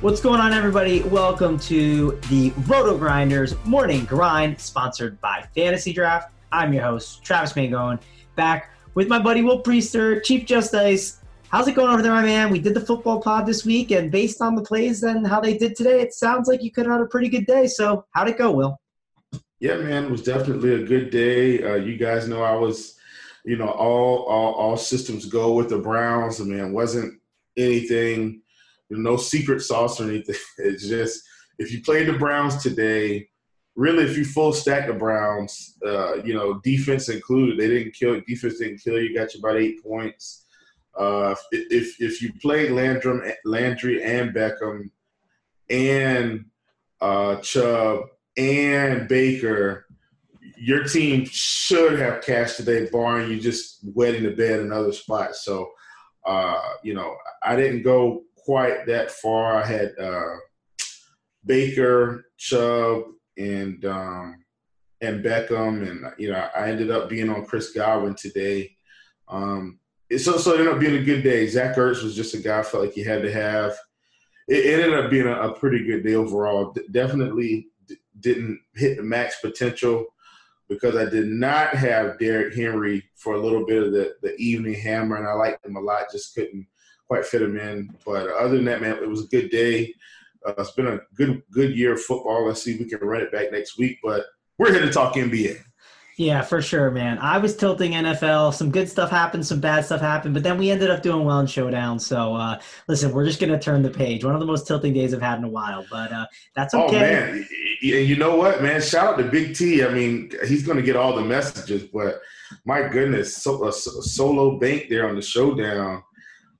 What's going on, everybody? Welcome to the RotoGrinders Morning Grind, sponsored by Fantasy Draft. I'm your host, Travis Mangone, back with my buddy Will Priester, Chief Justice. How's it going over there, my man? We did the football pod this week, and based on the plays and how they did today, it sounds like you could have had a pretty good day. So, how'd it go, Will? Yeah, man, it was definitely a good day. Uh, you guys know I was, you know, all, all all systems go with the Browns. I mean, wasn't anything no secret sauce or anything. It's just if you play the Browns today, really, if you full stack the Browns, uh, you know, defense included, they didn't kill. Defense didn't kill you. Got you about eight points. Uh, if if you play Landrum, Landry, and Beckham, and uh, Chubb and Baker, your team should have cashed today, barring you just wetting the bed in other spots. So, uh, you know, I didn't go quite that far. I had uh, Baker, Chubb, and um, and Beckham, and you know I ended up being on Chris Godwin today. Um, so so it ended up being a good day. Zach Ertz was just a guy I felt like he had to have. It, it ended up being a, a, pretty good day overall. D- definitely d- didn't hit the max potential because I did not have Derrick Henry for a little bit of the, the evening hammer, and I liked him a lot. Just couldn't quite fit him in. But other than that, man, it was a good day. Uh, it's been a good good year of football. Let's see if we can run it back next week. But we're here to talk NBA. Yeah, for sure, man. I was tilting NFL. Some good stuff happened, some bad stuff happened, but then we ended up doing well in Showdown. So, uh, listen, we're just going to turn the page. One of the most tilting days I've had in a while, but uh, that's oh, okay. Oh, man. And you know what, man? Shout out to Big T. I mean, he's going to get all the messages, but my goodness, so, a solo bank there on the Showdown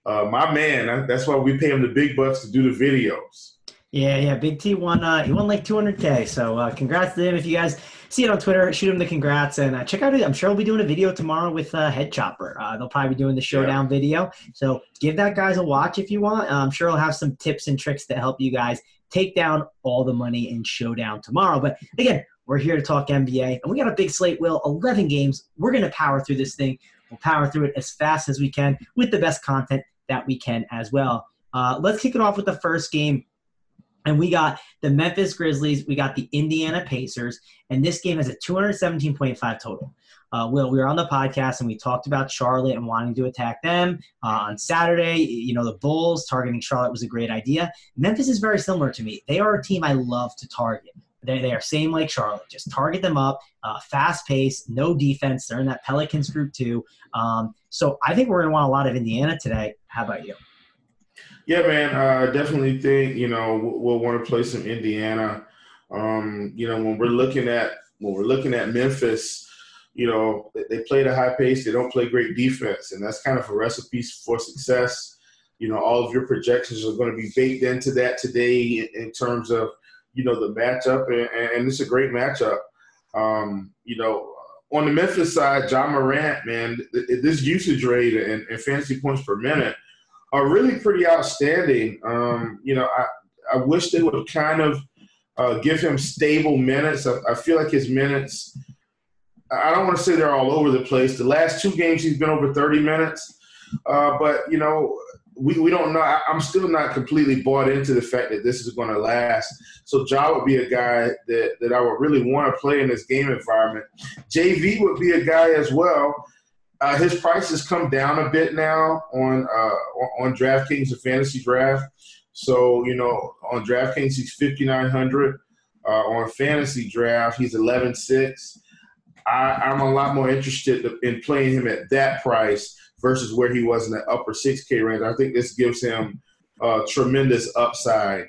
uh, my man. That's why we pay him the big bucks to do the videos. Yeah, yeah. Big T won. Uh, he won like 200k. So uh, congrats to him. If you guys see it on Twitter, shoot him the congrats and uh, check out. I'm sure we'll be doing a video tomorrow with uh, Head Chopper. Uh, they'll probably be doing the showdown yeah. video. So give that guys a watch if you want. I'm sure he'll have some tips and tricks to help you guys take down all the money in showdown tomorrow. But again, we're here to talk NBA, and we got a big slate. Will 11 games. We're gonna power through this thing. We'll power through it as fast as we can with the best content that we can as well. Uh, let's kick it off with the first game. And we got the Memphis Grizzlies, we got the Indiana Pacers, and this game has a 217.5 total. Uh, Will, we were on the podcast and we talked about Charlotte and wanting to attack them uh, on Saturday. You know, the Bulls targeting Charlotte was a great idea. Memphis is very similar to me. They are a team I love to target. They, they are same like Charlotte. Just target them up, uh, fast pace, no defense. They're in that Pelicans group too. Um, so I think we're going to want a lot of Indiana today. How about you? Yeah, man. I definitely think you know we'll want to play some Indiana. Um, you know, when we're looking at when we're looking at Memphis, you know they play the high pace. They don't play great defense, and that's kind of a recipe for success. You know, all of your projections are going to be baked into that today in terms of you know the matchup, and, and it's a great matchup. Um, you know, on the Memphis side, Ja Morant, man, this usage rate and, and fantasy points per minute are really pretty outstanding. Um, you know, I, I wish they would kind of uh, give him stable minutes. I, I feel like his minutes. I don't want to say they're all over the place. The last two games he's been over 30 minutes, uh, but you know we, we don't know. I, am still not completely bought into the fact that this is going to last. So Ja would be a guy that, that I would really want to play in this game environment. JV would be a guy as well. Uh, his price has come down a bit now on uh, on DraftKings and fantasy draft. So you know on DraftKings he's 5900. Uh, on fantasy draft he's 11.6. I'm a lot more interested in playing him at that price versus where he was in the upper 6K range. I think this gives him uh, tremendous upside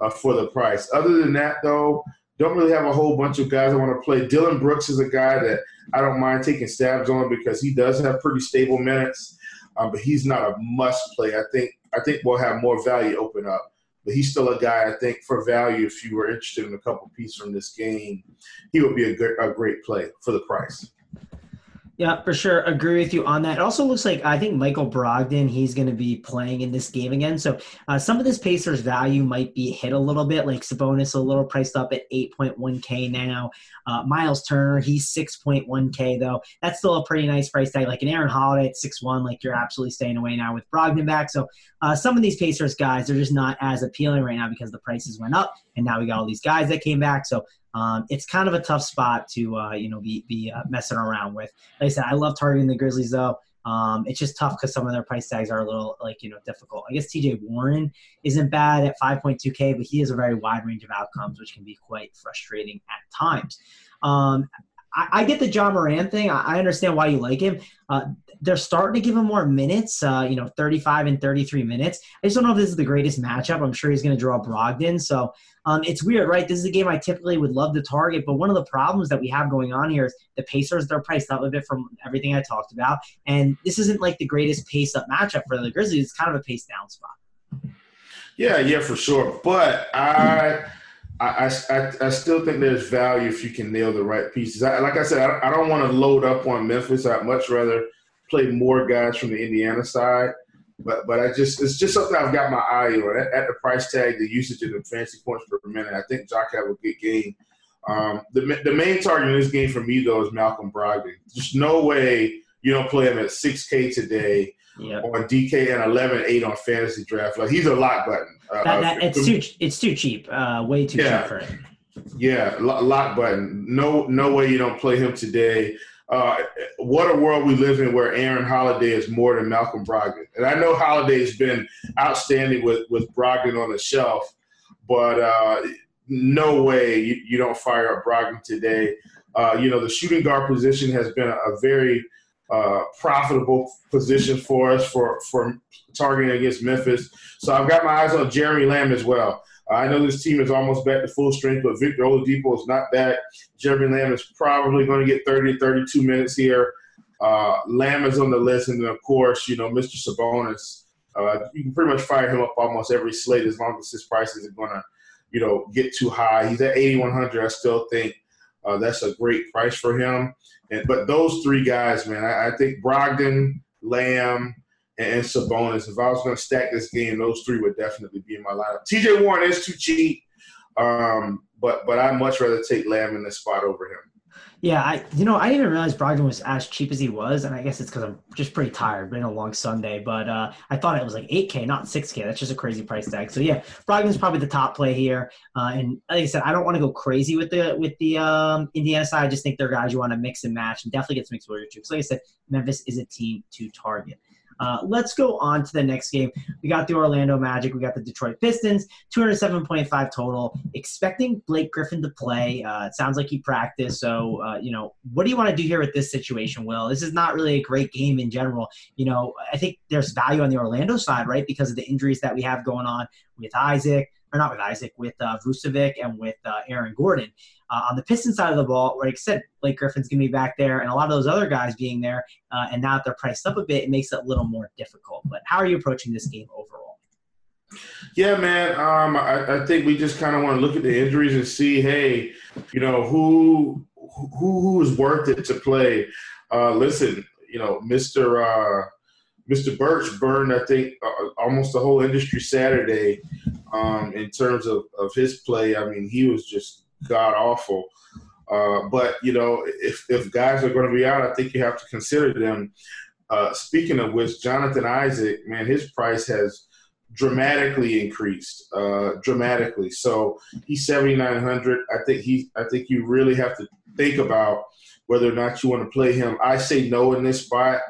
uh, for the price. Other than that, though, don't really have a whole bunch of guys I want to play. Dillon Brooks is a guy that I don't mind taking stabs on because he does have pretty stable minutes, um, but he's not a must play. I think I think we'll have more value open up. But he's still a guy I think for value. If you were interested in a couple pieces from this game, he would be a, good, a great play for the price. Yeah, for sure. Agree with you on that. It also looks like I think Michael Brogdon, he's going to be playing in this game again. So uh, some of this Pacers value might be hit a little bit, like Sabonis a little priced up at 8.1K now. Uh, Miles Turner, he's 6.1K though. That's still a pretty nice price tag. Like an Aaron Holiday at 6.1, like you're absolutely staying away now with Brogdon back. So uh, some of these Pacers guys, they're just not as appealing right now because the prices went up. And now we got all these guys that came back. So um, it's kind of a tough spot to uh, you know be be uh, messing around with. Like I said, I love targeting the Grizzlies though. Um, it's just tough because some of their price tags are a little like you know difficult. I guess TJ Warren isn't bad at 5.2k, but he has a very wide range of outcomes, which can be quite frustrating at times. Um, I, I, get the Ja Morant thing. I, I, understand why you like him. Uh, they're starting to give him more minutes, uh, you know, 35 and 33 minutes. I just don't know if this is the greatest matchup. I'm sure he's going to draw Brogdon. So um, it's weird, right? This is a game I typically would love to target, but one of the problems that we have going on here is the Pacers, they're priced up a bit from everything I talked about. And this isn't like the greatest pace up matchup for the Grizzlies. It's kind of a pace down spot. Yeah, yeah, for sure. But I. I, I, I still think there's value if you can nail the right pieces. I, like I said, I, I don't want to load up on Memphis. I'd much rather play more guys from the Indiana side. But but I just it's just something I've got my eye on at, at the price tag, the usage of the fancy points per minute. I think Jock have a good game. Um, the the main target in this game for me though is Malcolm Brogdon. There's no way you don't play him at 6K today yep. on DK and 11-8 on fantasy draft. Like he's a lock button. Uh, that, that, it's too it's too cheap. Uh, way too yeah. cheap for him. Yeah, lock button. No no way you don't play him today uh, what a world we live in where Aaron Holiday is more than Malcolm Brogdon. And I know Holiday's been outstanding with, with Brogdon on the shelf, but uh, no way you, you, don't fire up Brogdon today. Uh, you know, the shooting guard position has been a, a very uh, profitable position for us for, for targeting against Memphis. So I've got my eyes on Jeremy Lamb as well. I know this team is almost back to full strength, but Victor Oladipo is not back. Jeremy Lamb is probably going to get 30 to 32 minutes here. Uh, Lamb is on the list, and then of course, you know, Mr. Sabonis. Uh, you can pretty much fire him up almost every slate as long as his price isn't going to, you know, get too high. He's at 8100. I still think uh, that's a great price for him. And but those three guys, man, I, I think Brogdon, Lamb, and Sabonis. If I was going to stack this game, those three would definitely be in my lineup. TJ Warren is too cheap, um, but but I'd much rather take Lamb in this spot over him. Yeah, I you know I didn't realize Brogdon was as cheap as he was, and I guess it's because I'm just pretty tired. Been a long Sunday, but uh, I thought it was like 8K, not 6K. That's just a crazy price tag. So yeah, Brogdon's probably the top play here. Uh, and like I said, I don't want to go crazy with the with the um, Indiana side. I just think they're guys you want to mix and match, and definitely get some exposure to. So like I said, Memphis is a team to target. Uh, let's go on to the next game. We got the Orlando Magic. We got the Detroit Pistons. 207.5 total. Expecting Blake Griffin to play. Uh, it sounds like he practiced. So, uh, you know, what do you want to do here with this situation, Will? This is not really a great game in general. You know, I think there's value on the Orlando side, right? Because of the injuries that we have going on with Isaac, or not with Isaac, with uh, Vucevic and with uh, Aaron Gordon. Uh, on the Pistons side of the ball, like I said, Blake Griffin's going to be back there, and a lot of those other guys being there, uh, and now that they're priced up a bit, it makes it a little more difficult. But how are you approaching this game overall? Yeah, man. Um, I, I, think we just kind of want to look at the injuries and see, hey, you know, who who who is worth it to play. Uh, listen, you know, Mister uh, Mr. Birch burned, I think, uh, almost the whole industry Saturday um, in terms of, of his play. I mean, he was just god awful. Uh, but you know, if if guys are going to be out, I think you have to consider them. Uh, speaking of which, Jonathan Isaac, man, his price has dramatically increased, uh, dramatically. So he's seventy nine hundred. I think he. I think you really have to think about whether or not you want to play him. I say no in this spot.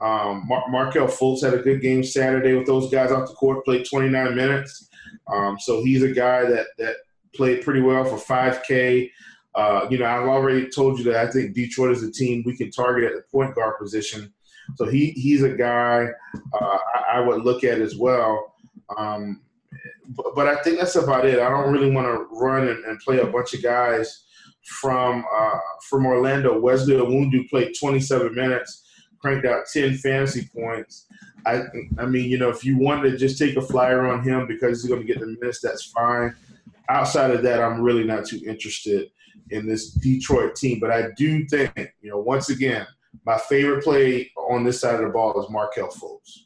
Um, Mar- Markelle Fultz had a good game Saturday with those guys off the court, played 29 minutes. Um, so he's a guy that that played pretty well for 5K. Uh, you know, I've already told you that I think Detroit is a team we can target at the point guard position. So he he's a guy uh, I, I, would look at as well. Um, but, but, I think that's about it. I don't really want to run and, and, play a bunch of guys from uh, from Orlando. Wesley Iwundu played 27 minutes, cranked out 10 fantasy points. I I mean, you know, if you wanted to just take a flyer on him because he's going to get the minutes, that's fine. Outside of that, I'm really not too interested in this Detroit team. But I do think, you know, once again, my favorite play on this side of the ball is Markelle Fultz.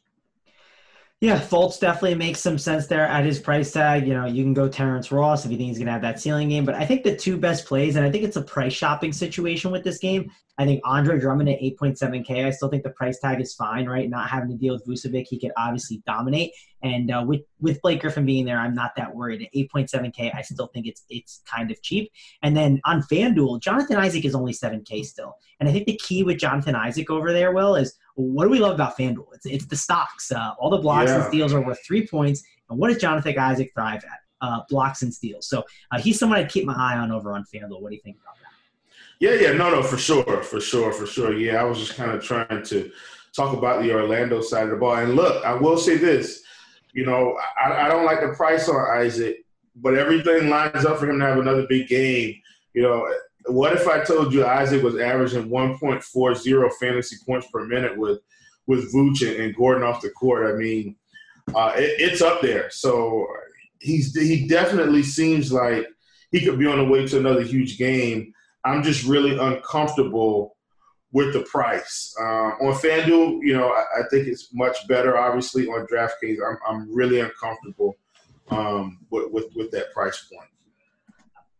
Yeah, Fultz definitely makes some sense there at his price tag. You know, you can go Terrence Ross if you think he's going to have that ceiling game. But I think the two best plays, and I think it's a price shopping situation with this game. I think Andre Drummond at 8.7K, I still think the price tag is fine, right? Not having to deal with Vucevic, he could obviously dominate. And uh, with with Blake Griffin being there, I'm not that worried. At 8.7K, I still think it's it's kind of cheap. And then on FanDuel, Jonathan Isaac is only 7K still. And I think the key with Jonathan Isaac over there, Will, is what do we love about FanDuel? It's, it's the stocks. Uh, all the blocks yeah. and steals are worth three points. And what does Jonathan Isaac thrive at? Uh, blocks and steals. So uh, he's someone I'd keep my eye on over on FanDuel. What do you think about that? Yeah, yeah, no, no, for sure, for sure, for sure. Yeah, I was just kind of trying to talk about the Orlando side of the ball. And look, I will say this, you know, I, I don't like the price on Isaac, but everything lines up for him to have another big game. You know, what if I told you Isaac was averaging 1.40 fantasy points per minute with with Vooch and, Gordon off the court? I mean, uh, it, it's up there. So he's he definitely seems like he could be on the way to another huge game. I'm just really uncomfortable with the price. Um, on FanDuel, you know, I, I, think it's much better. Obviously, on DraftKings, I'm, I'm really uncomfortable um, with, with, with that price point.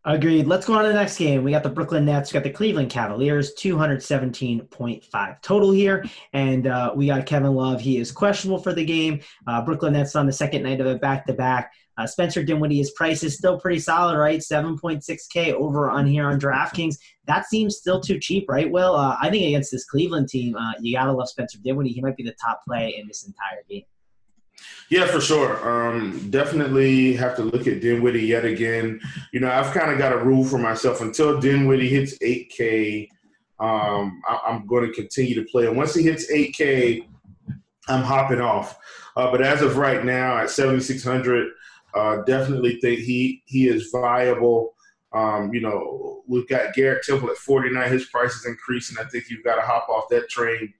Agreed. Let's go on to the next game. We got the Brooklyn Nets. We got the Cleveland Cavaliers. 217.5 total here. And uh, we got Kevin Love. He is questionable for the game. Uh, Brooklyn Nets on the second night of a back to back. Spencer Dinwiddie, his price is still pretty solid, right? 7.6K over on here on DraftKings. That seems still too cheap, right? Well, uh, I think against this Cleveland team, uh, you got to love Spencer Dinwiddie. He might be the top play in this entire game. Yeah, for sure. Um, definitely have to look at Dinwiddie yet again. You know, I've kind of got a rule for myself until Dinwiddie hits 8K. Um, I, am going to continue to play. And once he hits 8K, I'm hopping off. Uh, but as of right now, at 7,600, uh, definitely think he he is viable. Um, you know, we've got Garrett Temple at 49. His price is increasing. I think you've got to hop off that train.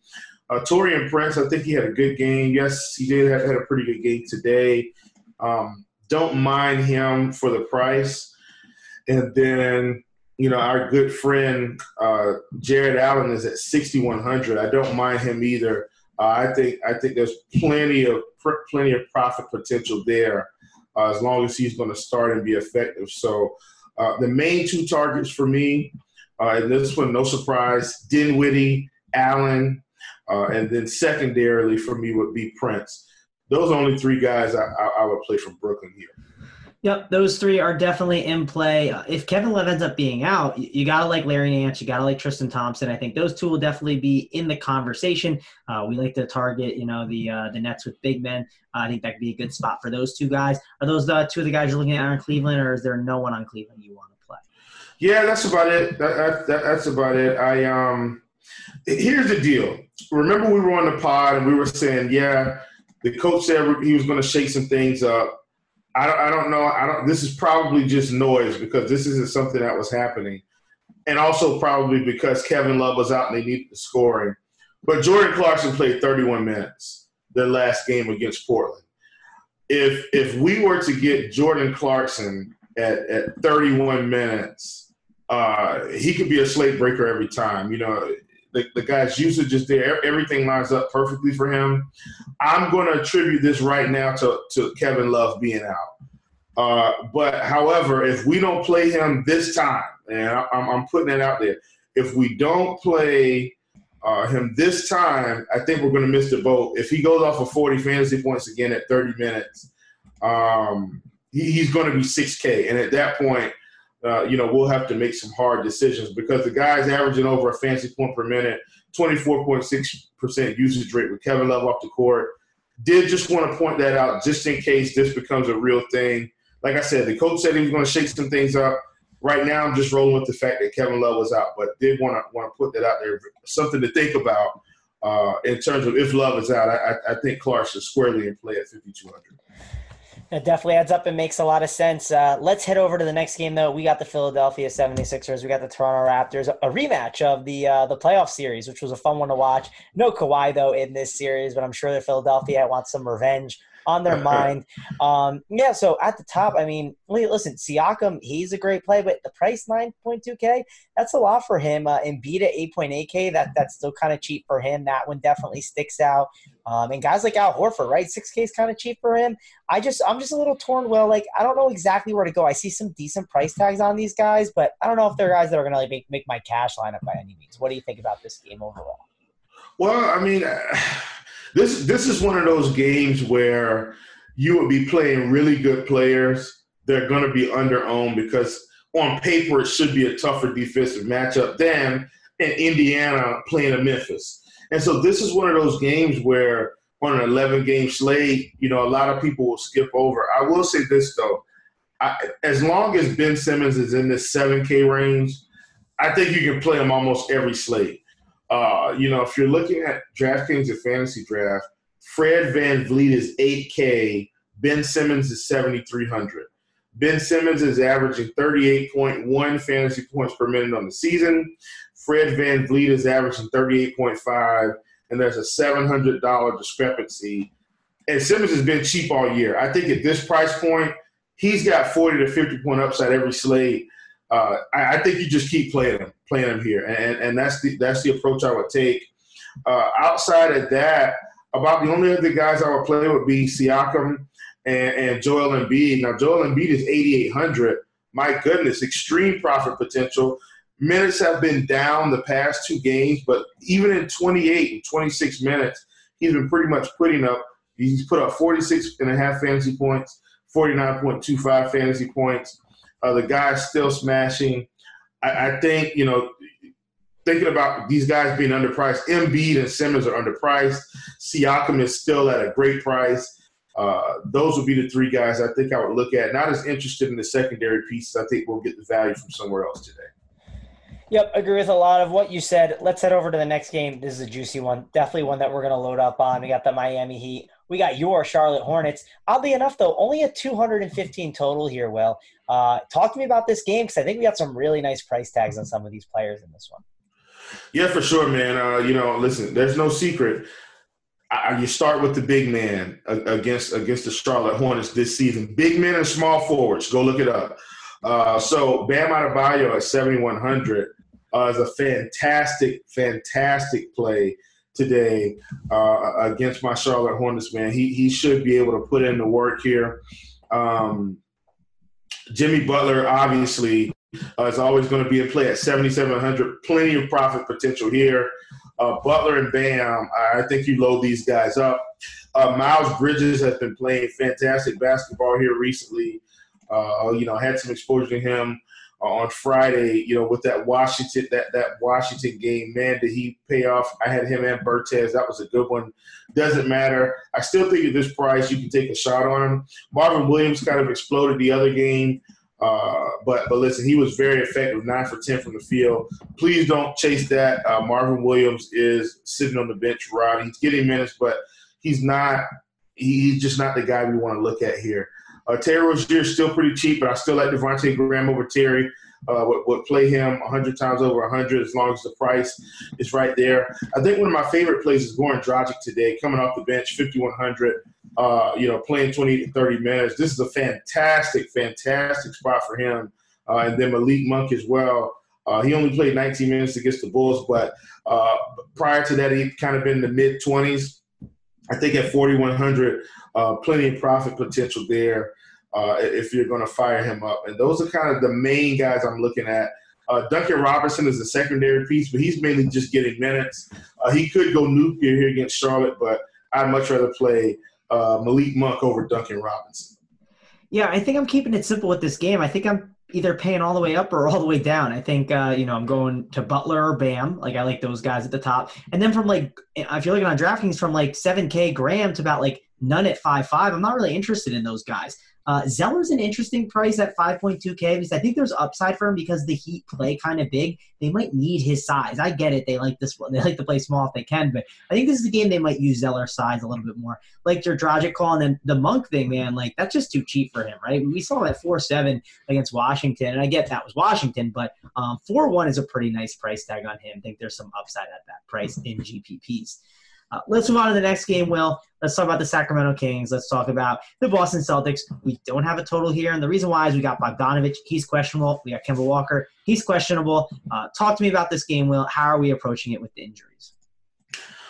Uh, Taurean Prince, I think he had a good game. Yes, he did have had a pretty good game today. Um, don't mind him for the price. And then, you know, our good friend uh, Jarrett Allen is at 6,100. I don't mind him either. Uh, I think I think there's plenty of plenty of profit potential there uh, as long as he's going to start and be effective. So uh, the main two targets for me, uh, and this one, no surprise, Dinwiddie, Allen, uh, and then secondarily for me would be Prince. Those are only three guys I, I, I would play from Brooklyn here. Yep, those three are definitely in play. Uh, if Kevin Love ends up being out, you, you got to like Larry Nance, you got to like Tristan Thompson. I think those two will definitely be in the conversation. Uh, we like to target, you know, the uh, the Nets with big men. Uh, I think that could be a good spot for those two guys. Are those the two of the guys you're looking at on Cleveland, or is there no one on Cleveland you want to play? Yeah, that's about it. That, that, that's about it. I um, here's the deal. Remember, we were on the pod and we were saying, yeah, the coach said he was going to shake some things up I don't, I don't know. I don't. This is probably just noise because this isn't something that was happening, and also probably because Kevin Love was out and they needed the scoring. But Jordan Clarkson played 31 minutes the last game against Portland. If if we were to get Jordan Clarkson at, at 31 minutes, uh, he could be a slate breaker every time. You know, the, the guy's usage is there. Everything lines up perfectly for him. I'm going to attribute this right now to, to Kevin Love being out. Uh, but however, if we don't play him this time, and I, am putting it out there, if we don't play uh, him this time, I think we're going to miss the boat. If he goes off of 40 fantasy points again at 30 minutes, um, he, he's going to be 6K. And at that point, uh, you know, we'll have to make some hard decisions because the guy's averaging over a fancy point per minute, 24.6% usage rate with Kevin Love off the court. Did just want to point that out just in case this becomes a real thing. Like I said, the coach said he was going to shake some things up. Right now, I'm just rolling with the fact that Kevin Love was out, but did want to want to put that out there, something to think about uh, in terms of if Love is out. I, I think Clark should squarely in play at 5200. It definitely adds up and makes a lot of sense. Uh, let's head over to the next game, though. We got the Philadelphia 76ers. We got the Toronto Raptors. A rematch of the uh, the playoff series, which was a fun one to watch. No Kawhi, though, in this series, but I'm sure that Philadelphia wants some revenge on their mind. Um, yeah, so at the top, I mean, listen, Siakam, he's a great play, but the price 9.2K, that's a lot for him. Uh, Embiid at 8.8K, that, that's still kind of cheap for him. That one definitely sticks out. Um, and guys like Al Horford, right? 6K is kind of cheap for him. I just, I'm just a little torn. Well, like, I don't know exactly where to go. I see some decent price tags on these guys, but I don't know if they're guys that are going to like make, make my cash lineup by any means. What do you think about this game overall? Well, I mean, this this is one of those games where you would be playing really good players. They're going to be under owned because on paper it should be a tougher defensive matchup than in Indiana playing a Memphis. And so this is one of those games where on an 11 game slate, you know, a lot of people will skip over. I will say this though, I, as long as Ben Simmons is in this 7K range, I think you can play him almost every slate. Uh, you know, if you're looking at DraftKings or fantasy draft, Fred VanVleet is 8K. Ben Simmons is 7,300. Ben Simmons is averaging 38.1 fantasy points per minute on the season. Fred VanVleet is averaging 38.5, and there's a $700 discrepancy. And Simmons has been cheap all year. I think at this price point, he's got 40 to 50 point upside every slate uh, I, I, think you just keep playing him, playing him here, and and that's the that's the approach I would take. Uh, outside of that, about the only other guys I would play would be Siakam and, and Joel Embiid. Now Joel Embiid is 8,800. My goodness, extreme profit potential. Minutes have been down the past two games, but even in 28 and 26 minutes, he's been pretty much putting up. He's put up 46 and a half fantasy points, 49.25 fantasy points. Uh, the guy's still smashing. I, I, think, you know, thinking about these guys being underpriced, Embiid and Simmons are underpriced. Siakam is still at a great price. Uh, those would be the three guys I think I would look at. Not as interested in the secondary pieces. I think we'll get the value from somewhere else today. Yep, agree with a lot of what you said. Let's head over to the next game. This is a juicy one. Definitely one that we're going to load up on. We got the Miami Heat. We got your Charlotte Hornets. Oddly enough, though, only a 215 total here, Will. Uh, talk to me about this game because I think we got some really nice price tags on some of these players in this one. Yeah, for sure, man. Uh, you know, listen, there's no secret. I, you start with the big man against against the Charlotte Hornets this season. Big men and small forwards. Go look it up. Uh, so Bam Adebayo at 7,100 uh, is a fantastic, fantastic play today uh, against my Charlotte Hornets. Man, he he should be able to put in the work here. Um, Jimmy Butler, obviously, uh, is always going to be in play at 7,700. Plenty of profit potential here. Uh, Butler and Bam, I think you load these guys up. Uh, Miles Bridges has been playing fantastic basketball here recently. Uh, you know, had some exposure to him on Friday. You know, with that Washington that that Washington game, man, did he pay off? I had him and Bertans. That was a good one. Doesn't matter. I still think at this price you can take a shot on him. Marvin Williams kind of exploded the other game. Uh, but but listen, he was very effective, nine for ten from the field. Please don't chase that. Uh, Marvin Williams is sitting on the bench, Rod. He's getting minutes, but he's not. He's just not the guy we want to look at here. Uh, Terry Rozier is still pretty cheap, but I still like Devonte' Graham over Terry uh, would, would, play him 100 times over 100 as long as the price is right there. I think one of my favorite plays is Goran Dragic today, coming off the bench, 5,100, uh, you know, playing 20 to 30 minutes. This is a fantastic, fantastic spot for him. Uh, and then Malik Monk as well. Uh, he only played 19 minutes against the Bulls, but uh, prior to that, he'd kind of been in the mid 20s. I think at 4,100, uh, plenty of profit potential there. Uh, if you're going to fire him up. And those are kind of the main guys I'm looking at. Uh, Duncan Robinson is a secondary piece, but he's mainly just getting minutes. Uh, he could go nuclear here against Charlotte, but I'd much rather play uh, Malik Monk over Duncan Robinson. Yeah, I think I'm keeping it simple with this game. I think I'm either paying all the way up or all the way down. I think uh, you know I'm going to Butler or Bam. Like I like those guys at the top, and then from like if you're looking on DraftKings from like 7K Graham to about like none at five five. I'm not really interested in those guys. Uh, Zeller's an interesting price at 5.2K because I think there's upside for him because the Heat play kind of big. They might need his size. I get it. They like this. They like to play small if they can, but I think this is a game they might use Zeller's size a little bit more. Like your Dragic call and then the Monk thing, man. Like that's just too cheap for him, right? We saw that four seven against Washington, and I get that was Washington, but um, four one is a pretty nice price tag on him. I think there's some upside at that price in GPPs. Uh, let's move on to the next game, Will. Let's talk about the Sacramento Kings. Let's talk about the Boston Celtics. We don't have a total here, and the reason why is we got Bogdanovich. He's questionable. We got Kemba Walker. He's questionable. Uh, talk to me about this game, Will. How are we approaching it with the injuries?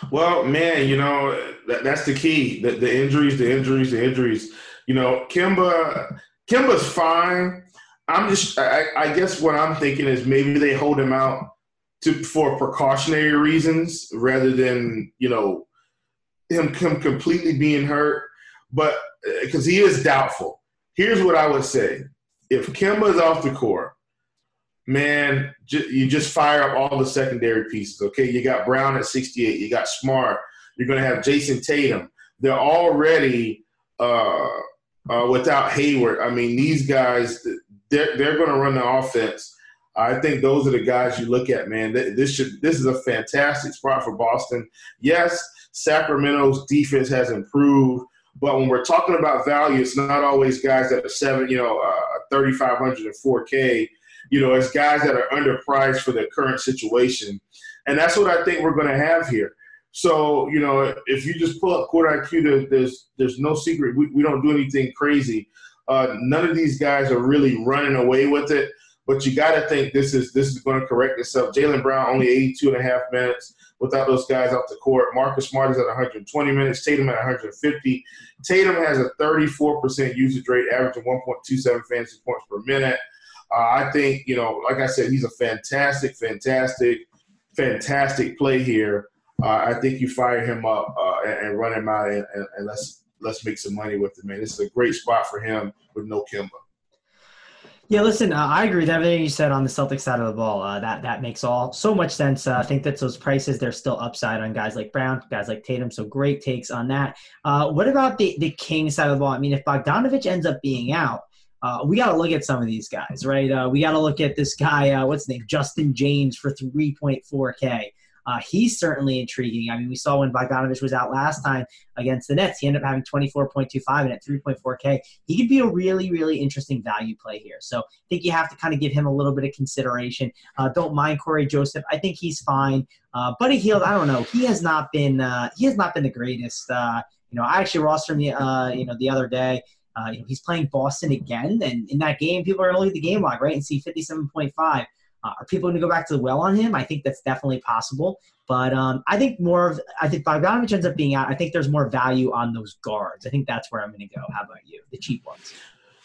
Well, man, you know that, that's the key. The, the injuries, the injuries, the injuries. You know, Kemba, Kemba's fine. I'm just, I, I guess what I'm thinking is maybe they hold him out to for precautionary reasons rather than you know him, him completely being hurt. But because uh, he is doubtful, here's what I would say: if Kemba is off the court, man, you just fire up all the secondary pieces. Okay, you got Brown at 68, you got Smart, you're going to have Jayson Tatum. They're already uh, uh, without Hayward. I mean, these guys, they're, they're going to run the offense I think those are the guys you look at, man. This should this is a fantastic spot for Boston. Yes, Sacramento's defense has improved, but when we're talking about value, it's not always guys that are seven, you know, uh, 3,500 and 4K. You know, it's guys that are underpriced for their current situation, and that's what I think we're going to have here. So, you know, if you just pull up Court IQ, there's there's no secret. We, we don't do anything crazy. Uh, none of these guys are really running away with it. But you got to think this is this is going to correct itself. Jaylen Brown only 82 and a half minutes without those guys off the court. Marcus Smart is at 120 minutes. Tatum at 150. Tatum has a 34% usage rate, averaging 1.27 fantasy points per minute. Uh, I think you know, like I said, he's a fantastic, fantastic, fantastic play here. Uh, I think you fire him up uh, and, and, run him out, and, and, and let's let's make some money with it, man. This is a great spot for him with no Kemba. Yeah, listen, uh, I agree with everything you said on the Celtics side of the ball. Uh, that that makes all so much sense. Uh, I think that those prices they're still upside on guys like Brown, guys like Tatum. So great takes on that. Uh, what about the the King side of the ball? I mean, if Bogdanovich ends up being out, uh, we got to look at some of these guys, right? Uh, we got to look at this guy. what's his name? Justin James for three point four k. Uh, he's certainly intriguing. I mean, we saw when Bogdanovich was out last time against the Nets, he ended up having 24.25 and at 3.4K. He could be a really, really interesting value play here. So I think you have to kind of give him a little bit of consideration. Uh, don't mind Cory Joseph. I think he's fine. Uh, Buddy Hield, I don't know. He has not been uh, he has not been the greatest. Uh, you know, I actually rostered him uh, you know the other day. You know, he's playing Boston again, and in that game, people are going to look at the game log, right, and see 57.5. Uh, are people going to go back to the well on him? I think that's definitely possible. But um, I think more of I think Bogdanovich ends up being out. I think there's more value on those guards. I think that's where I'm going to go. How about you? The cheap ones.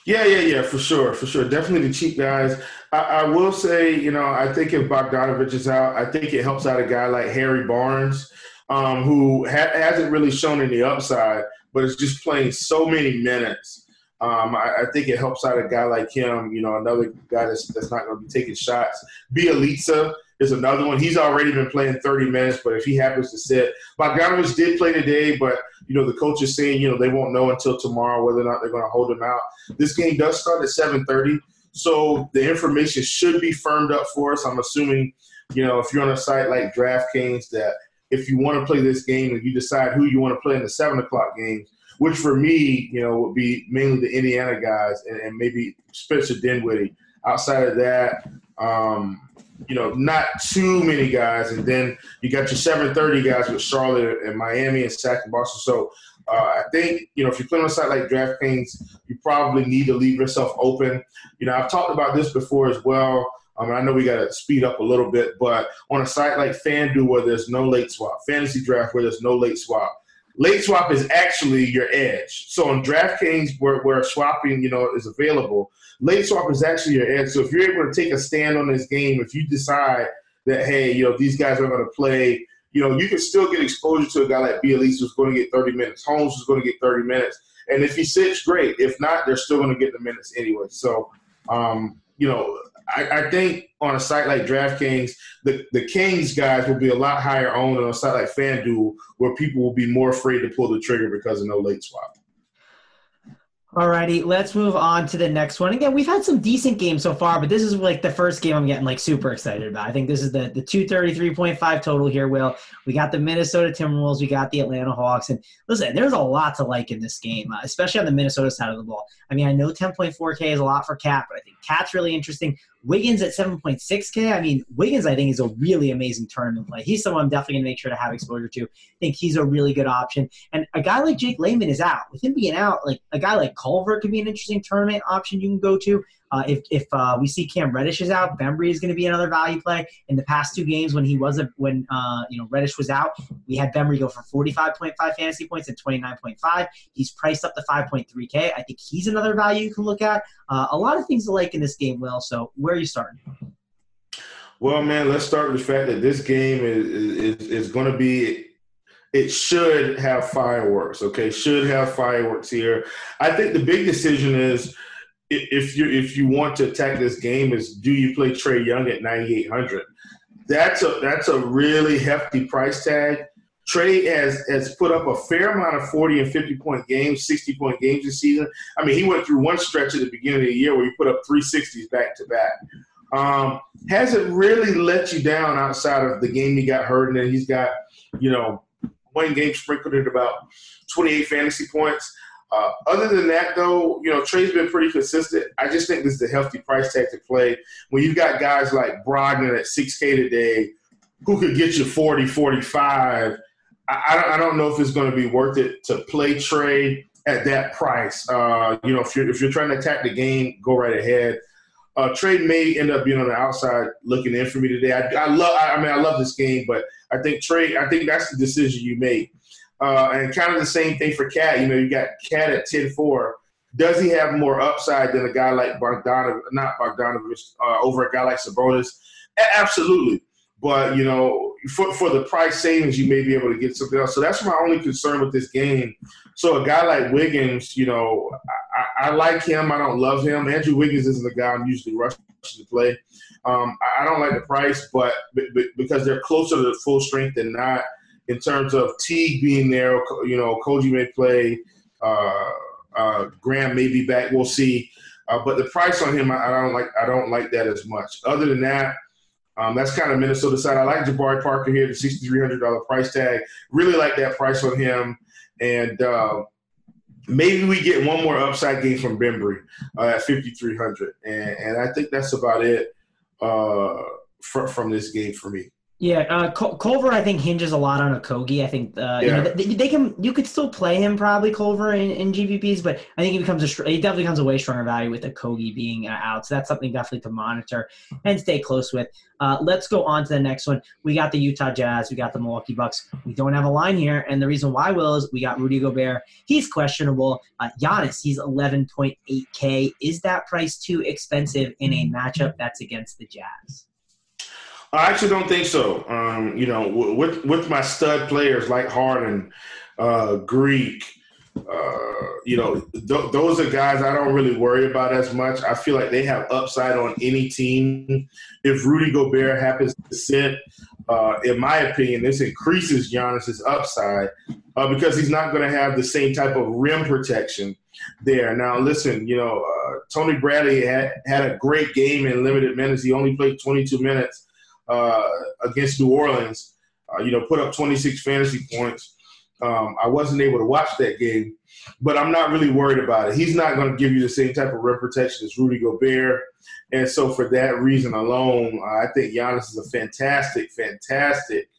Yeah, yeah, yeah, for sure, for sure. Definitely the cheap guys. I, I, will say, you know, I think if Bogdanovich is out, I think it helps out a guy like Harry Barnes, um, who ha- hasn't really shown any upside, but is just playing so many minutes um, I, I, think it helps out a guy like him, you know, another guy that's, that's not going to be taking shots. Bjelica is another one. He's already been playing 30 minutes, but if he happens to sit, Bogdanovich did play today, but, you know, the coach is saying, you know, they won't know until tomorrow whether or not they're going to hold him out. This game does start at 7.30, so the information should be firmed up for us. I'm assuming, you know, if you're on a site like DraftKings that if you want to play this game and you decide who you want to play in the 7 o'clock games, which for me, you know, would be mainly the Indiana guys and, and maybe Spencer Dinwiddie. Outside of that, um, you know, not too many guys. And then you got your 730 guys with Charlotte and Miami and Sac and Boston. So uh, I think, you know, if you're playing on a site like DraftKings, you probably need to leave yourself open. You know, I've talked about this before as well. Um, I know we got to speed up a little bit, but on a site like FanDuel where there's no late swap, Fantasy Draft where there's no late swap, late swap is actually your edge. So on DraftKings, where, where swapping, you know, is available, late swap is actually your edge. So if you're able to take a stand on this game, if you decide that hey, you know, these guys are going to play, you know, you can still get exposure to a guy like Bjelica who's going to get 30 minutes. Holmes is going to get 30 minutes. And if he sits, great. If not, they're still going to get the minutes anyway. So, um, you know, I, I, think on a site like DraftKings, the, the Kings guys will be a lot higher owned on a site like FanDuel, where people will be more afraid to pull the trigger because of no late swap. All righty, let's move on to the next one. Again, we've had some decent games so far, but this is like the first game I'm getting like super excited about. I think this is the the 233.5 total here, Will. We got the Minnesota Timberwolves, we got the Atlanta Hawks, and listen, there's a lot to like in this game, uh, especially on the Minnesota side of the ball. I mean, I know 10.4K is a lot for KAT, but I think KAT's really interesting. Wiggins at 7.6K. I mean, Wiggins, I think, is a really amazing tournament play. He's someone I'm definitely going to make sure to have exposure to. I think he's a really good option. And a guy like Jake Layman is out. With him being out, like a guy like Culver could be an interesting tournament option you can go to. Uh, if if uh, we see Cam Reddish is out, Bembry is going to be another value play. In the past two games, when he wasn't, when uh, you know Reddish was out, we had Bembry go for 45.5 fantasy points and 29.5. He's priced up to 5.3k. I think he's another value you can look at. Uh, a lot of things to like in this game, Will. So where are you starting? Well, man, let's start with the fact that this game is is, is going to be it should have fireworks okay should have fireworks here i think the big decision is if you if you want to attack this game is do you play Trae Young at 9800 that's a that's a really hefty price tag. Trae has has put up a fair amount of 40 and 50 point games 60 point games this season. I mean he went through one stretch at the beginning of the year where he put up 360s back to back. Um, hasn't really let you down outside of the game he got hurt and then he's got you know one game sprinkled at about 28 fantasy points uh, other than that, though, you know, Trae's been pretty consistent. I just think this is a healthy price tag to play. When you've got guys like Brogdon at 6K today who could get you 40, 45, I, I, don't, know if it's going to be worth it to play Trae at that price. Uh, you know, if you're, if you're trying to attack the game, go right ahead. Uh, Trae may end up being on the outside looking in for me today. I, I love. I, I mean, I love this game, but I think Trae. I think that's the decision you make. Uh, and kind of the same thing for KAT. You know, you got KAT at 10-4. Does he have more upside than a guy like Bogdanovich, not Bogdanovich, uh, over a guy like Sabonis? Absolutely. But, you know, for, for the price savings, you may be able to get something else. So that's my only concern with this game. So a guy like Wiggins, you know, I, I like him. I don't love him. Andrew Wiggins isn't the guy I'm usually rushing to play. Um, I, I don't like the price, but, but because they're closer to full strength than not – in terms of Teague being there. You know, Koji may play. Uh, uh, Graham may be back. We'll see. Uh, but the price on him, I, I, don't like. I don't like that as much. Other than that, um, that's kind of Minnesota side. I like Jabari Parker here, the sixty three hundred dollar price tag. Really like that price on him, and uh, maybe we get one more upside game from Bembry uh, at fifty three hundred, and, and I think that's about it uh, for, from this game for me. Yeah, uh, Culver I think hinges a lot on Okogie. I think uh, yeah. you know they, they, can you could still play him probably Culver in, in GPPs, but I think he becomes a he definitely becomes a way stronger value with Okogie being uh, out. So that's something definitely to monitor and stay close with. Uh, let's go on to the next one. We got the Utah Jazz, we got the Milwaukee Bucks. We don't have a line here, and the reason why will is we got Rudy Gobert. He's questionable. Uh, Giannis, he's 11.8k. Is that price too expensive in a matchup that's against the Jazz? I actually don't think so. Um, you know, with with my stud players like Harden, uh, Greek, uh, you know, th- those are guys I don't really worry about as much. I feel like they have upside on any team. If Rudy Gobert happens to sit, uh, in my opinion, this increases Giannis's upside uh, because he's not going to have the same type of rim protection there. Now, listen, you know, uh, Tony Bradley had, had a great game in limited minutes. He only played 22 minutes uh, against New Orleans. Uh, you know, put up 26 fantasy points. Um, I wasn't able to watch that game, but I'm not really worried about it. He's not going to give you the same type of rim protection as Rudy Gobert. And so, for that reason alone, I think Giannis is a fantastic, fantastic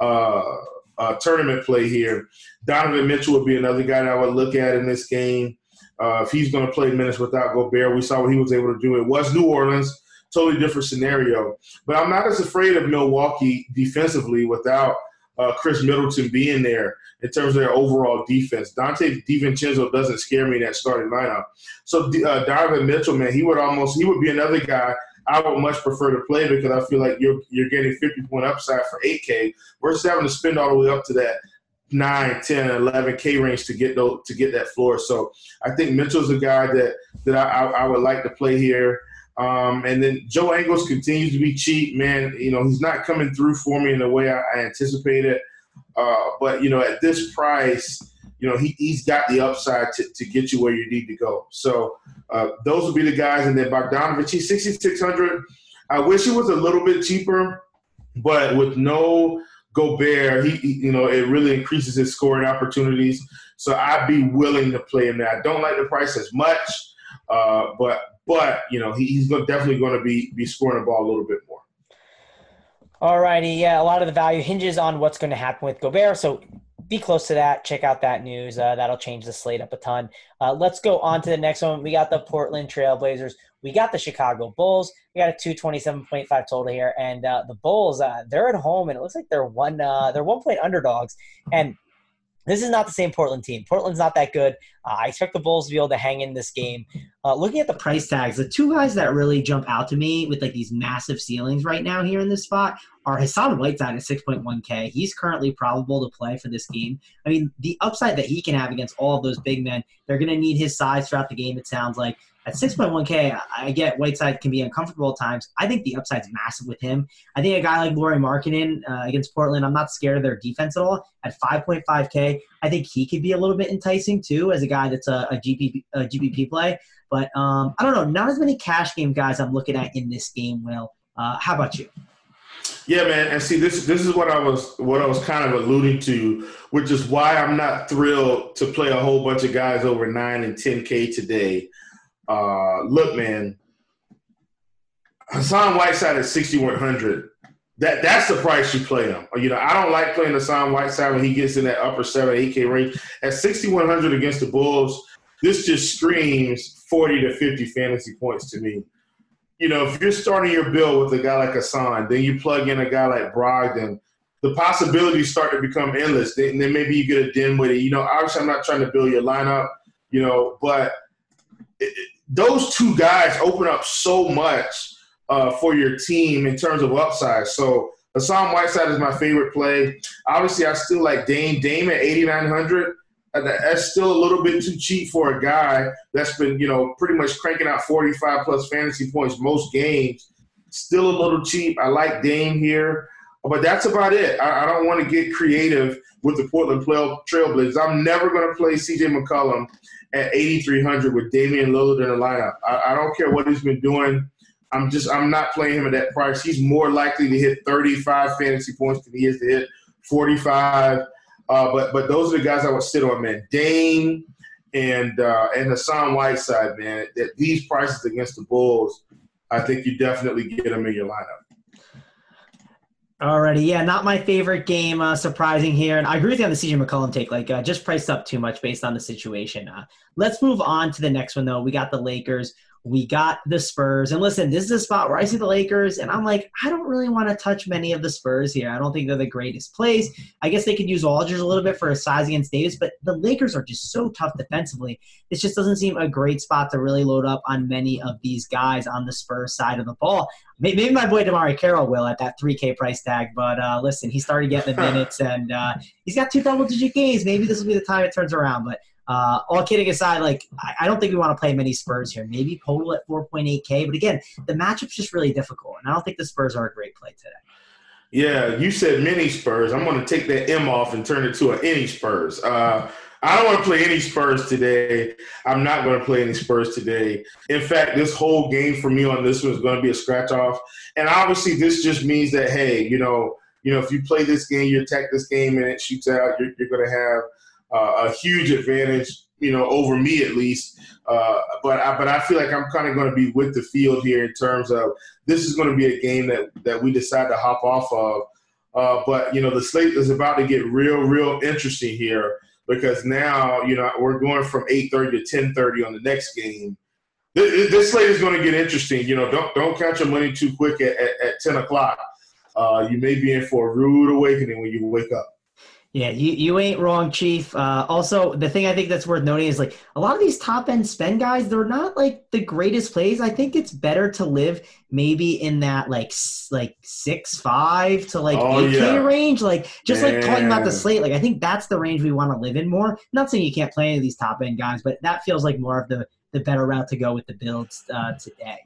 uh, uh, tournament play here. Donovan Mitchell would be another guy that I would look at in this game. Uh, if he's going to play minutes without Gobert, we saw what he was able to do. It was New Orleans totally different scenario. But I'm not as afraid of Milwaukee defensively without uh, Khris Middleton being there in terms of their overall defense. Donte DiVincenzo doesn't scare me in that starting lineup. So uh, Donovan Mitchell, man, he would almost he would be another guy I would much prefer to play because I feel like you're you're getting 50 point upside for 8K versus having to spend all the way up to that 9, 10, 11K range to get those, to get that floor. So I think Mitchell's a guy that that I, I, I would like to play here. Um, and then Joe Ingles continues to be cheap, man. You know, he's not coming through for me in the way I, I anticipated. Uh, but, you know, at this price, you know, he, he's got the upside to, to get you where you need to go. So uh, those would be the guys. And then Bogdanovich, he's 6,600. I wish he was a little bit cheaper, but with no Gobert, he, he, you know, it really increases his scoring opportunities. So I'd be willing to play him there. I don't like the price as much, uh, but but you know he, he's definitely going to be be scoring the ball a little bit more. All righty, yeah. A lot of the value hinges on what's going to happen with Gobert. So be close to that. Check out that news. Uh, that'll change the slate up a ton. Uh, let's go on to the next one. We got the Portland Trailblazers. We got the Chicago Bulls. We got a 227.5 total here. And uh, the Bulls, uh, they're at home, and it looks like they're one uh, they're one point underdogs. And this is not the same Portland team. Portland's not that good. Uh, I expect the Bulls to be able to hang in this game. Uh, looking at the price tags, the two guys that really jump out to me with like these massive ceilings right now here in this spot are Hassan Whiteside at 6.1K. He's currently probable to play for this game. I mean, the upside that he can have against all of those big men, they're going to need his size throughout the game, it sounds like. At 6.1K, I get Whiteside can be uncomfortable at times. I think the upside's massive with him. I think a guy like Lauri Markkanen uh, against Portland, I'm not scared of their defense at all. At 5.5K, I think he could be a little bit enticing too as a guy that's a, a, GP, a GPP play. But um, I don't know, not as many cash game guys I'm looking at in this game, Will. Uh, how about you? Yeah, man, and see this this is what I was what I was kind of alluding to, which is why I'm not thrilled to play a whole bunch of guys over nine and ten K today. Uh, look, man, Hassan Whiteside at 6100. That that's the price you play him. You know, I don't like playing Hassan Whiteside when he gets in that upper seven, eight K range. At 6100 against the Bulls, this just screams 40 to 50 fantasy points to me you know, if you're starting your bill with a guy like Hassan, then you plug in a guy like Brogdon, the possibilities start to become endless. Then, then maybe you get a dim with it. You know, obviously I'm not trying to build your lineup, you know, but it, those two guys open up so much uh, for your team in terms of upside. So Hassan Whiteside is my favorite play. Obviously, I still like Dame. Dame at 8,900 that's still a little bit too cheap for a guy that's been, you know, pretty much cranking out 45 plus fantasy points most games. Still a little cheap. I like Dame here, but that's about it. I, I don't want to get creative with the Portland Trailblazers. I'm never going to play CJ McCollum at 8,300 with Damian Lillard in the lineup. I, I don't care what he's been doing. I'm just I'm not playing him at that price. He's more likely to hit 35 fantasy points than he is to hit 45. Uh, but but those are the guys I would sit on, man. Dame and uh, and Hassan Whiteside, man. That these prices against the Bulls, I think you definitely get them in your lineup. Alrighty, yeah, not my favorite game. Uh, surprising here, and I agree with you on the CJ McCollum take. Like, uh, just priced up too much based on the situation. Uh, let's move on to the next one, though. We got the Lakers we got the Spurs. And listen, this is a spot where I see the Lakers, and I'm like, I don't really want to touch many of the Spurs here. I don't think they're the greatest plays. I guess they could use Aldridge a little bit for his size against Davis, but the Lakers are just so tough defensively. It just doesn't seem a great spot to really load up on many of these guys on the Spurs side of the ball. Maybe my boy DeMarre Carroll will at that 3K price tag, but uh, listen, he started getting the minutes, and uh, he's got two double-digit games. Maybe this will be the time it turns around, but – uh, all kidding aside, like I, I, don't think we want to play many Spurs here. Maybe Podol at 4.8K, but again, the matchup's just really difficult, and I don't think the Spurs are a great play today. Yeah, you said many Spurs. I'm going to take that M off and turn it to an any Spurs. Uh, I don't want to play any Spurs today. I'm not going to play any Spurs today. In fact, this whole game for me on this one is going to be a scratch off. And obviously, this just means that hey, you know, you know, if you play this game, you attack this game, and it shoots out, you're, you're going to have uh, a huge advantage, you know, over me at least. Uh, but I, but I feel like I'm kind of going to be with the field here in terms of this is going to be a game that that we decide to hop off of. Uh, but you know, the slate is about to get real, real interesting here because now you know we're going from 8:30 to 10:30 on the next game. This, this slate is going to get interesting. You know, don't don't count your money too quick at, at, at 10 o'clock uh, you may be in for a rude awakening when you wake up. Yeah, you, you ain't wrong, Chief. Uh, also, the thing I think that's worth noting is like a lot of these top end spend guys, they're not like the greatest plays. I think it's better to live maybe in that like like six five to like oh, 8K yeah. range. Like just Man. like talking about the slate, like I think that's the range we want to live in more. not saying you can't play any of these top end guys, but that feels like more of the the better route to go with the builds uh, today.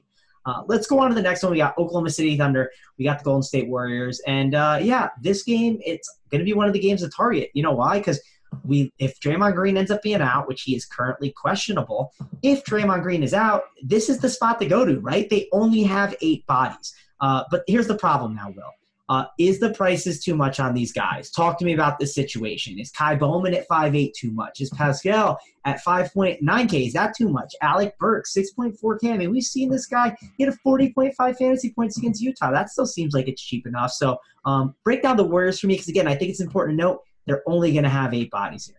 Uh, let's go on to the next one. We got Oklahoma City Thunder. We got the Golden State Warriors, and uh, yeah, this game it's going to be one of the games to target. You know why? Because we if Draymond Green ends up being out, which he is currently questionable, if Draymond Green is out, this is the spot to go to, right? They only have eight bodies. Uh, but here's the problem now, Will. Uh, is the prices too much on these guys? Talk to me about this situation. Is Ky Bowman at 5'8 too much? Is Paschall at 5.9K? Is that too much? Alec Burks, 6.4K. I mean, we've seen this guy get a 40.5 fantasy points against Utah. That still seems like it's cheap enough. So um, break down the Warriors for me because, again, I think it's important to note they're only going to have eight bodies here.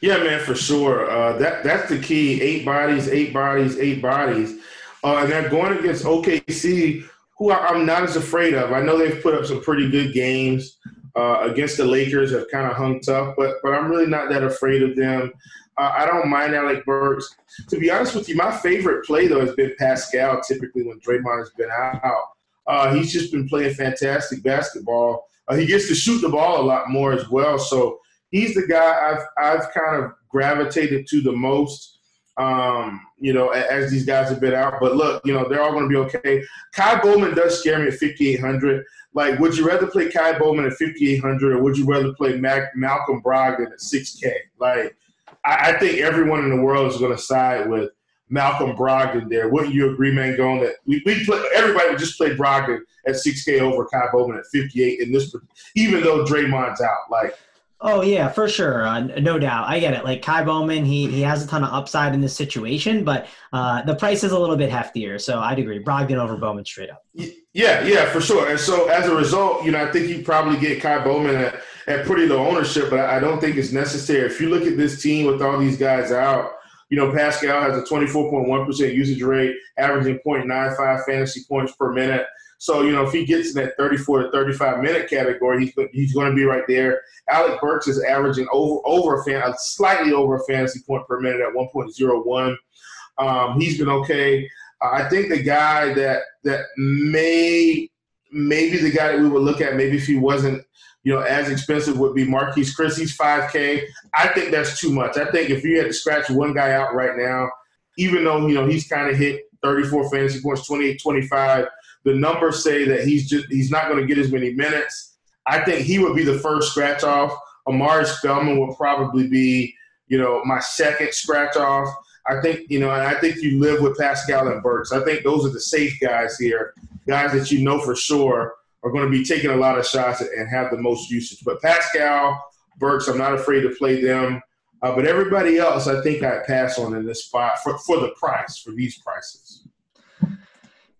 Yeah, man, for sure. Uh, that That's the key. Eight bodies, eight bodies, eight bodies. Uh, and they're going against OKC who I'm not as afraid of. I know they've put up some pretty good games uh, against the Lakers, have kind of hung tough, but but I'm really not that afraid of them. Uh, I don't mind Alec Burks. To be honest with you, my favorite play though has been Paschall. Typically, when Draymond has been out, uh, he's just been playing fantastic basketball. Uh, he gets to shoot the ball a lot more as well, so he's the guy I've I've kind of gravitated to the most um, you know, as these guys have been out. But look, you know, they're all going to be okay. Ky Bowman does scare me at 5,800. Like, would you rather play Ky Bowman at 5,800 or would you rather play Mac- Malcolm Brogdon at 6K? Like, I, I think everyone in the world is going to side with Malcolm Brogdon there. Wouldn't you agree, Mangone, that we, we play, everybody would just play Brogdon at 6K over Ky Bowman at 58 in this, even though Draymond's out? Like, Oh yeah, for sure, uh, no doubt. I get it. Like Ky Bowman, he he has a ton of upside in this situation, but uh, the price is a little bit heftier. So I'd agree. Brogdon over Bowman straight up. Yeah, yeah, for sure. And so as a result, you know, I think you probably get Ky Bowman at, at pretty low ownership, but I don't think it's necessary. If you look at this team with all these guys out, you know, Paschall has a 24.1% usage rate, averaging 0.95 fantasy points per minute. So, you know, if he gets in that 34 to 35 minute category, he's, he's going to be right there. Alec Burks is averaging over over a fan, slightly over a fantasy point per minute at 1.01. Um, he's been okay. Uh, I think the guy that that may maybe the guy that we would look at maybe if he wasn't you know as expensive would be Marquese Chriss. He's 5K. I think that's too much. I think if you had to scratch one guy out right now, even though you know he's kind of hit 34 fantasy points, 28, 25 the numbers say that he's just he's not going to get as many minutes. I think he would be the first scratch off. Omari Spellman would probably be, you know, my second scratch off. I think, you know, and I think you live with Paschall and Burks. I think those are the safe guys here, guys that you know for sure are going to be taking a lot of shots and have the most usage. But Paschall, Burks, I'm not afraid to play them. Uh, but everybody else, I think I pass on in this spot for, for the price, for these prices.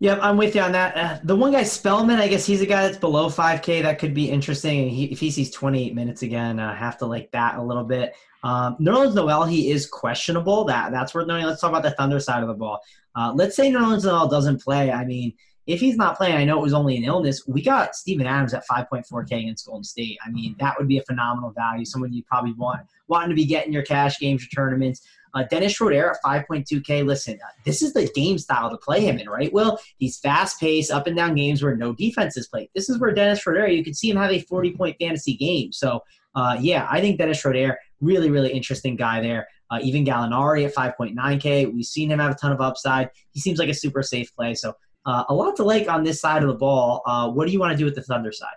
Yep, I'm with you on that. Uh, the one guy, Spellman, I guess he's a guy that's below 5K. That could be interesting. He, if he sees 28 minutes again, I uh, have to like that a little bit. Um, Nerlens Noel, he is questionable. That That's worth knowing. Let's talk about the Thunder side of the ball. Uh, let's say Nerlens Noel doesn't play. I mean, if he's not playing, I know it was only an illness. We got Steven Adams at 5.4K against Golden State. I mean, that would be a phenomenal value. Someone you probably want wanting to be getting your cash games or tournaments. Uh, Dennis Schroeder at 5.2K. Listen, uh, this is the game style to play him in, right? Well, he's fast paced, up and down games where no defense is played. This is where Dennis Schroeder, you can see him have a 40 point fantasy game. So, uh, yeah, I think Dennis Schroeder, really, really interesting guy there. Uh, even Gallinari at 5.9K. We've seen him have a ton of upside. He seems like a super safe play. So, uh, a lot to like on this side of the ball. Uh, what do you want to do with the Thunder side?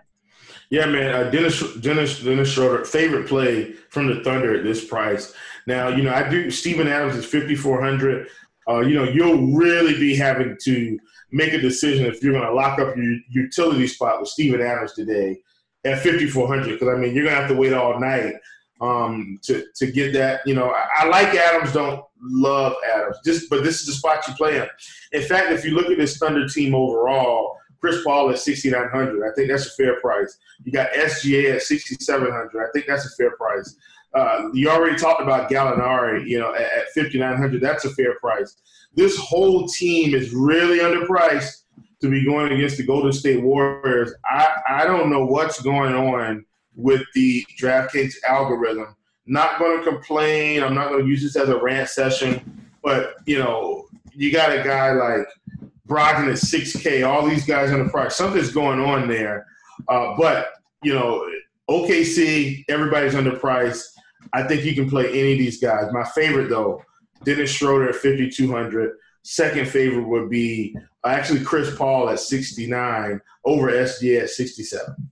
Yeah, man. Uh, Dennis Dennis Dennis Schroeder favorite play from the Thunder at this price. Now, you know, I do. Steven Adams is fifty four hundred. Uh, you know, you'll really be having to make a decision if you're going to lock up your utility spot with Steven Adams today at fifty four hundred. Because I mean, you're going to have to wait all night um, to to get that. You know, I, I, like Adams. Don't love Adams. Just, but this is the spot you play in. In fact, if you look at this Thunder team overall Chris Paul at 6,900. I think that's a fair price. You got SGA at 6,700. I think that's a fair price. Uh, you already talked about Gallinari, you know, at, at 5,900. That's a fair price. This whole team is really underpriced to be going against the Golden State Warriors. I, I don't know what's going on with the DraftKings algorithm. Not going to complain. I'm not going to use this as a rant session. But, you know, you got a guy like Brogdon at 6K, all these guys on the. Something's going on there. Uh, but, you know, OKC, everybody's underpriced. I think you can play any of these guys. My favorite, though, Dennis Schroeder at 5,200. Second favorite would be uh, actually Chris Paul at 69 over SGA at 67.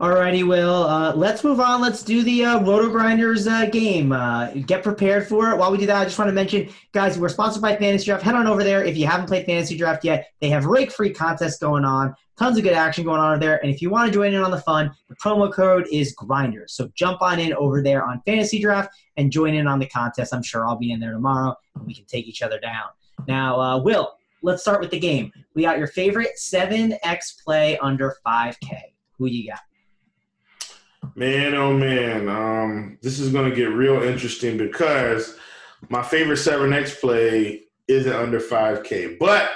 Alrighty, Will. Uh, let's move on. Let's do the uh, RotoGrinders uh, game. Uh, get prepared for it. While we do that, I just want to mention, guys, we're sponsored by FantasyDraft. Head on over there if you haven't played FantasyDraft yet. They have rake-free contests going on. Tons of good action going on over there. And if you want to join in on the fun, the promo code is Grinders. So jump on in over there on FantasyDraft and join in on the contest. I'm sure I'll be in there tomorrow, and we can take each other down. Now, uh, Will, let's start with the game. We got your favorite 7x play under 5K. Who you got? Man, oh man, um, this is going to get real interesting because my favorite 7X play isn't under 5K. But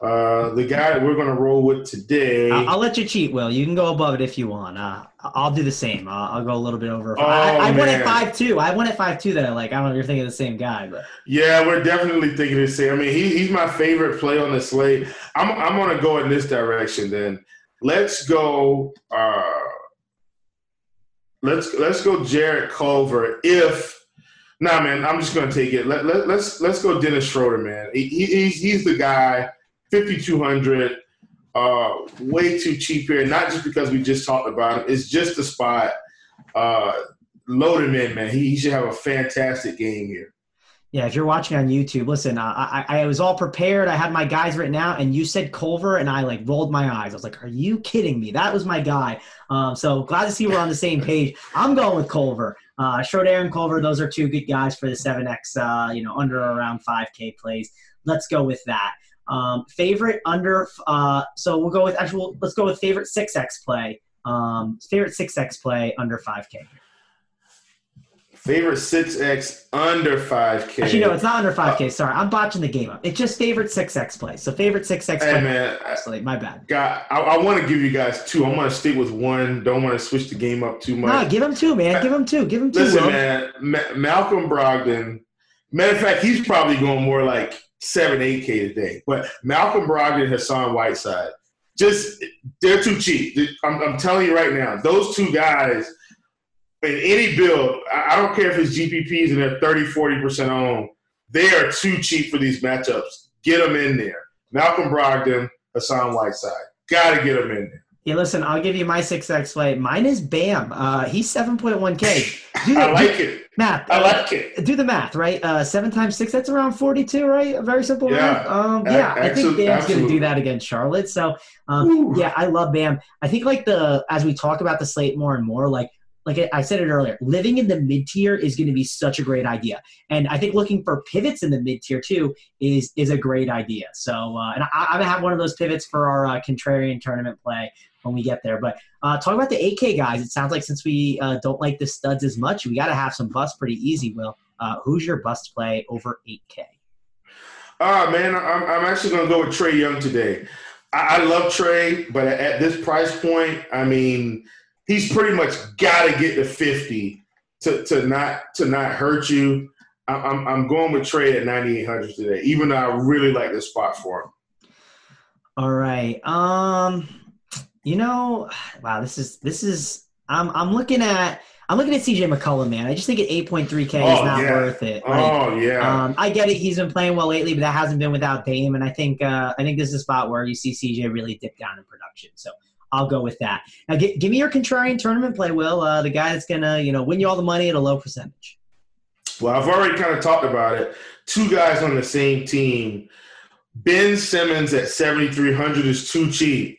uh, the guy that we're going to roll with today. I'll, I'll, let you cheat, Will. You can go above it if you want. Uh, I'll do the same. I'll, I'll, go a little bit over. Oh, I, I went at 5 2. I went at 5 2 that I like. I don't know if you're thinking of the same guy. but Yeah, we're definitely thinking the same. I mean, he, he's my favorite play on the slate. I'm, I'm going to go in this direction then. Let's go. Uh, let's let's go Jarrett Culver. If nah, man, I'm just gonna take it. Let, let, let's let's go Dennis Schroeder, man. He, he's he's the guy. 5200 uh way too cheap here not just because we just talked about him it's just the spot uh load him in man he, he should have a fantastic game here yeah, if you're watching on YouTube, listen, uh, I, I was all prepared. I had my guys written out, and you said Culver, and I like rolled my eyes. I was like, "Are you kidding me?" That was my guy. Um, so glad to see we're on the same page. I'm going with Culver. Uh, Schroeder and Culver, those are two good guys for the 7x, uh, you know, under around 5K plays. Let's go with that. Um, favorite under, uh, so we'll go with actual. Let's go with favorite 6x play. Um, favorite 6x play under 5K. Favorite 6X under 5K. Actually, no, it's not under 5K. Uh, Sorry, I'm botching the game up. It's just favorite 6X play. So favorite 6X play. Hey, man. Actually, my bad. God, I, I want to give you guys two. I'm to stick with one. Don't want to switch the game up too much. No, give him two, man. Give him two. Give him two. Listen, Will. man. Ma- Malcolm Brogdon. Matter of fact, he's probably going more like 7, 8K today. But Malcolm Brogdon, Hassan Whiteside, just, they're too cheap. I'm, I'm telling you right now, those two guys – in any build, I don't care if it's GPPs and they're 30, 40% on, they are too cheap for these matchups. Get them in there. Malcolm Brogdon, Hassan Whiteside. Got to get them in there. Yeah, listen, I'll give you my 6X play. Mine is Bam. Uh, he's 7.1K. I like do, it. Math. I like it. Do the math, right? Uh, seven times six, that's around 42, right? A very simple yeah. math. Um, yeah, I think Bam's going to do that against Charlotte. So, um, yeah, I love Bam. I think, like, the as we talk about the slate more and more, like, like I said it earlier, living in the mid tier is going to be such a great idea, and I think looking for pivots in the mid tier too is is a great idea. So, uh, and I, am gonna have one of those pivots for our uh, contrarian tournament play when we get there. But uh, talk about the 8K guys. It sounds like since we uh, don't like the studs as much, we got to have some busts pretty easy. Will, uh, who's your bust play over 8K? Ah, man, I'm, I'm actually gonna go with Trae Young today. I, I love Trae, but at this price point, I mean he's pretty much got to get to 50 to, to not to not hurt you. I'm, I'm going with Trae at 9,800 today, even though I really like this spot for him. All right. Um, you know, wow, this is this is I'm I'm looking at I'm looking at CJ McCollum, man. I just think at 8.3K oh, is not yeah. worth it. Like, oh yeah. Um, I get it. He's been playing well lately, but that hasn't been without Dame. And I think uh, I think this is a spot where you see CJ really dip down in production. So I'll go with that. Now, g- give me your contrarian tournament play, Will. Uh, the guy that's gonna, you know, win you all the money at a low percentage. Well, I've already kind of talked about it. Two guys on the same team. Ben Simmons at 7,300 is too cheap.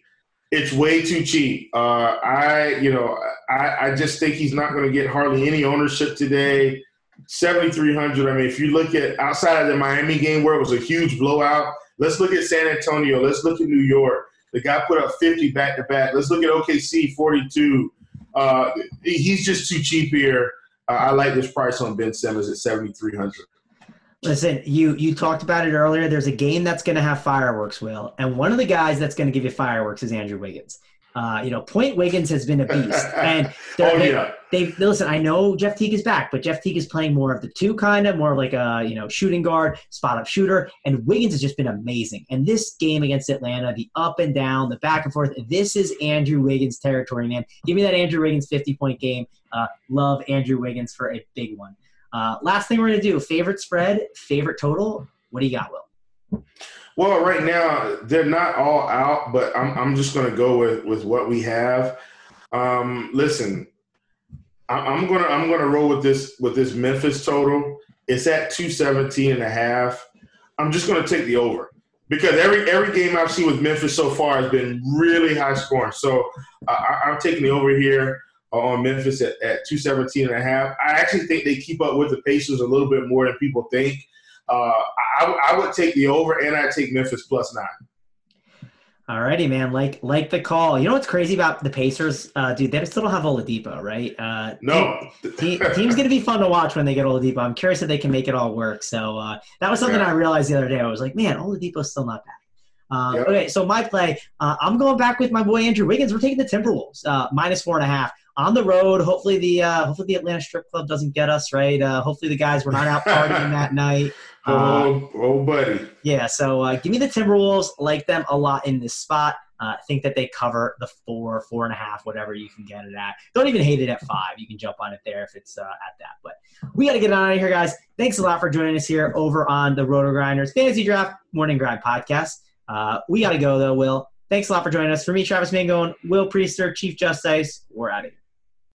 It's way too cheap. Uh, I, you know, I, I just think he's not going to get hardly any ownership today. 7,300. I mean, if you look at outside of the Miami game where it was a huge blowout, let's look at San Antonio. Let's look at New York. The guy put up 50 back to back. Let's look at OKC 42. Uh, he's just too cheap here. Uh, I like this price on Ben Simmons at 7,300. Listen, you you talked about it earlier. There's a game that's going to have fireworks, Will, and one of the guys that's going to give you fireworks is Andrew Wiggins. Uh, you know, Point Wiggins has been a beast, and oh they, yeah, they listen. I know Jeff Teague is back, but Jeff Teague is playing more of the two kind of more of like a you know shooting guard, spot up shooter, and Wiggins has just been amazing. And this game against Atlanta, the up and down, the back and forth, this is Andrew Wiggins territory, man. Give me that Andrew Wiggins 50 point game. Uh, love Andrew Wiggins for a big one. Uh, last thing we're gonna do: favorite spread, favorite total. What do you got, Will? Well, right now they're not all out, but I'm I'm just going to go with with what we have. Um, listen, I'm gonna I'm gonna roll with this with this Memphis total. It's at 217 and a half. I'm just gonna take the over because every every game I've seen with Memphis so far has been really high scoring. So uh, I, am taking the over here on Memphis at, at 217 and a half. I actually think they keep up with the Pacers a little bit more than people think. Uh, I, I would take the over, and I'd take Memphis plus nine. Alrighty, man. Like like the call. You know what's crazy about the Pacers, uh, dude? They still don't have Oladipo, right? Uh, no. Team, team's gonna be fun to watch when they get Oladipo. I'm curious if they can make it all work. So uh, that was something yeah. I realized the other day. I was like, man, Oladipo's still not back. Uh, yep. Okay, so my play, uh, I'm going back with my boy Andrew Wiggins. We're taking the Timberwolves uh, minus four and a half on the road. Hopefully the uh, hopefully the Atlanta Strip Club doesn't get us right. Uh, hopefully the guys were not out partying that night. Uh, oh, oh, buddy. Yeah. So uh, give me the Timberwolves. Like them a lot in this spot. Uh, think that they cover the four, four and a half, whatever you can get it at. Don't even hate it at five. You can jump on it there if it's uh, at that. But we got to get on out of here, guys. Thanks a lot for joining us here over on the RotoGrinders Fantasy Draft Morning Grind podcast. Uh, we got to go though, Will. Thanks a lot for joining us. For me, Travis Mangone, Will Priester, Chief Justice, we're out of here.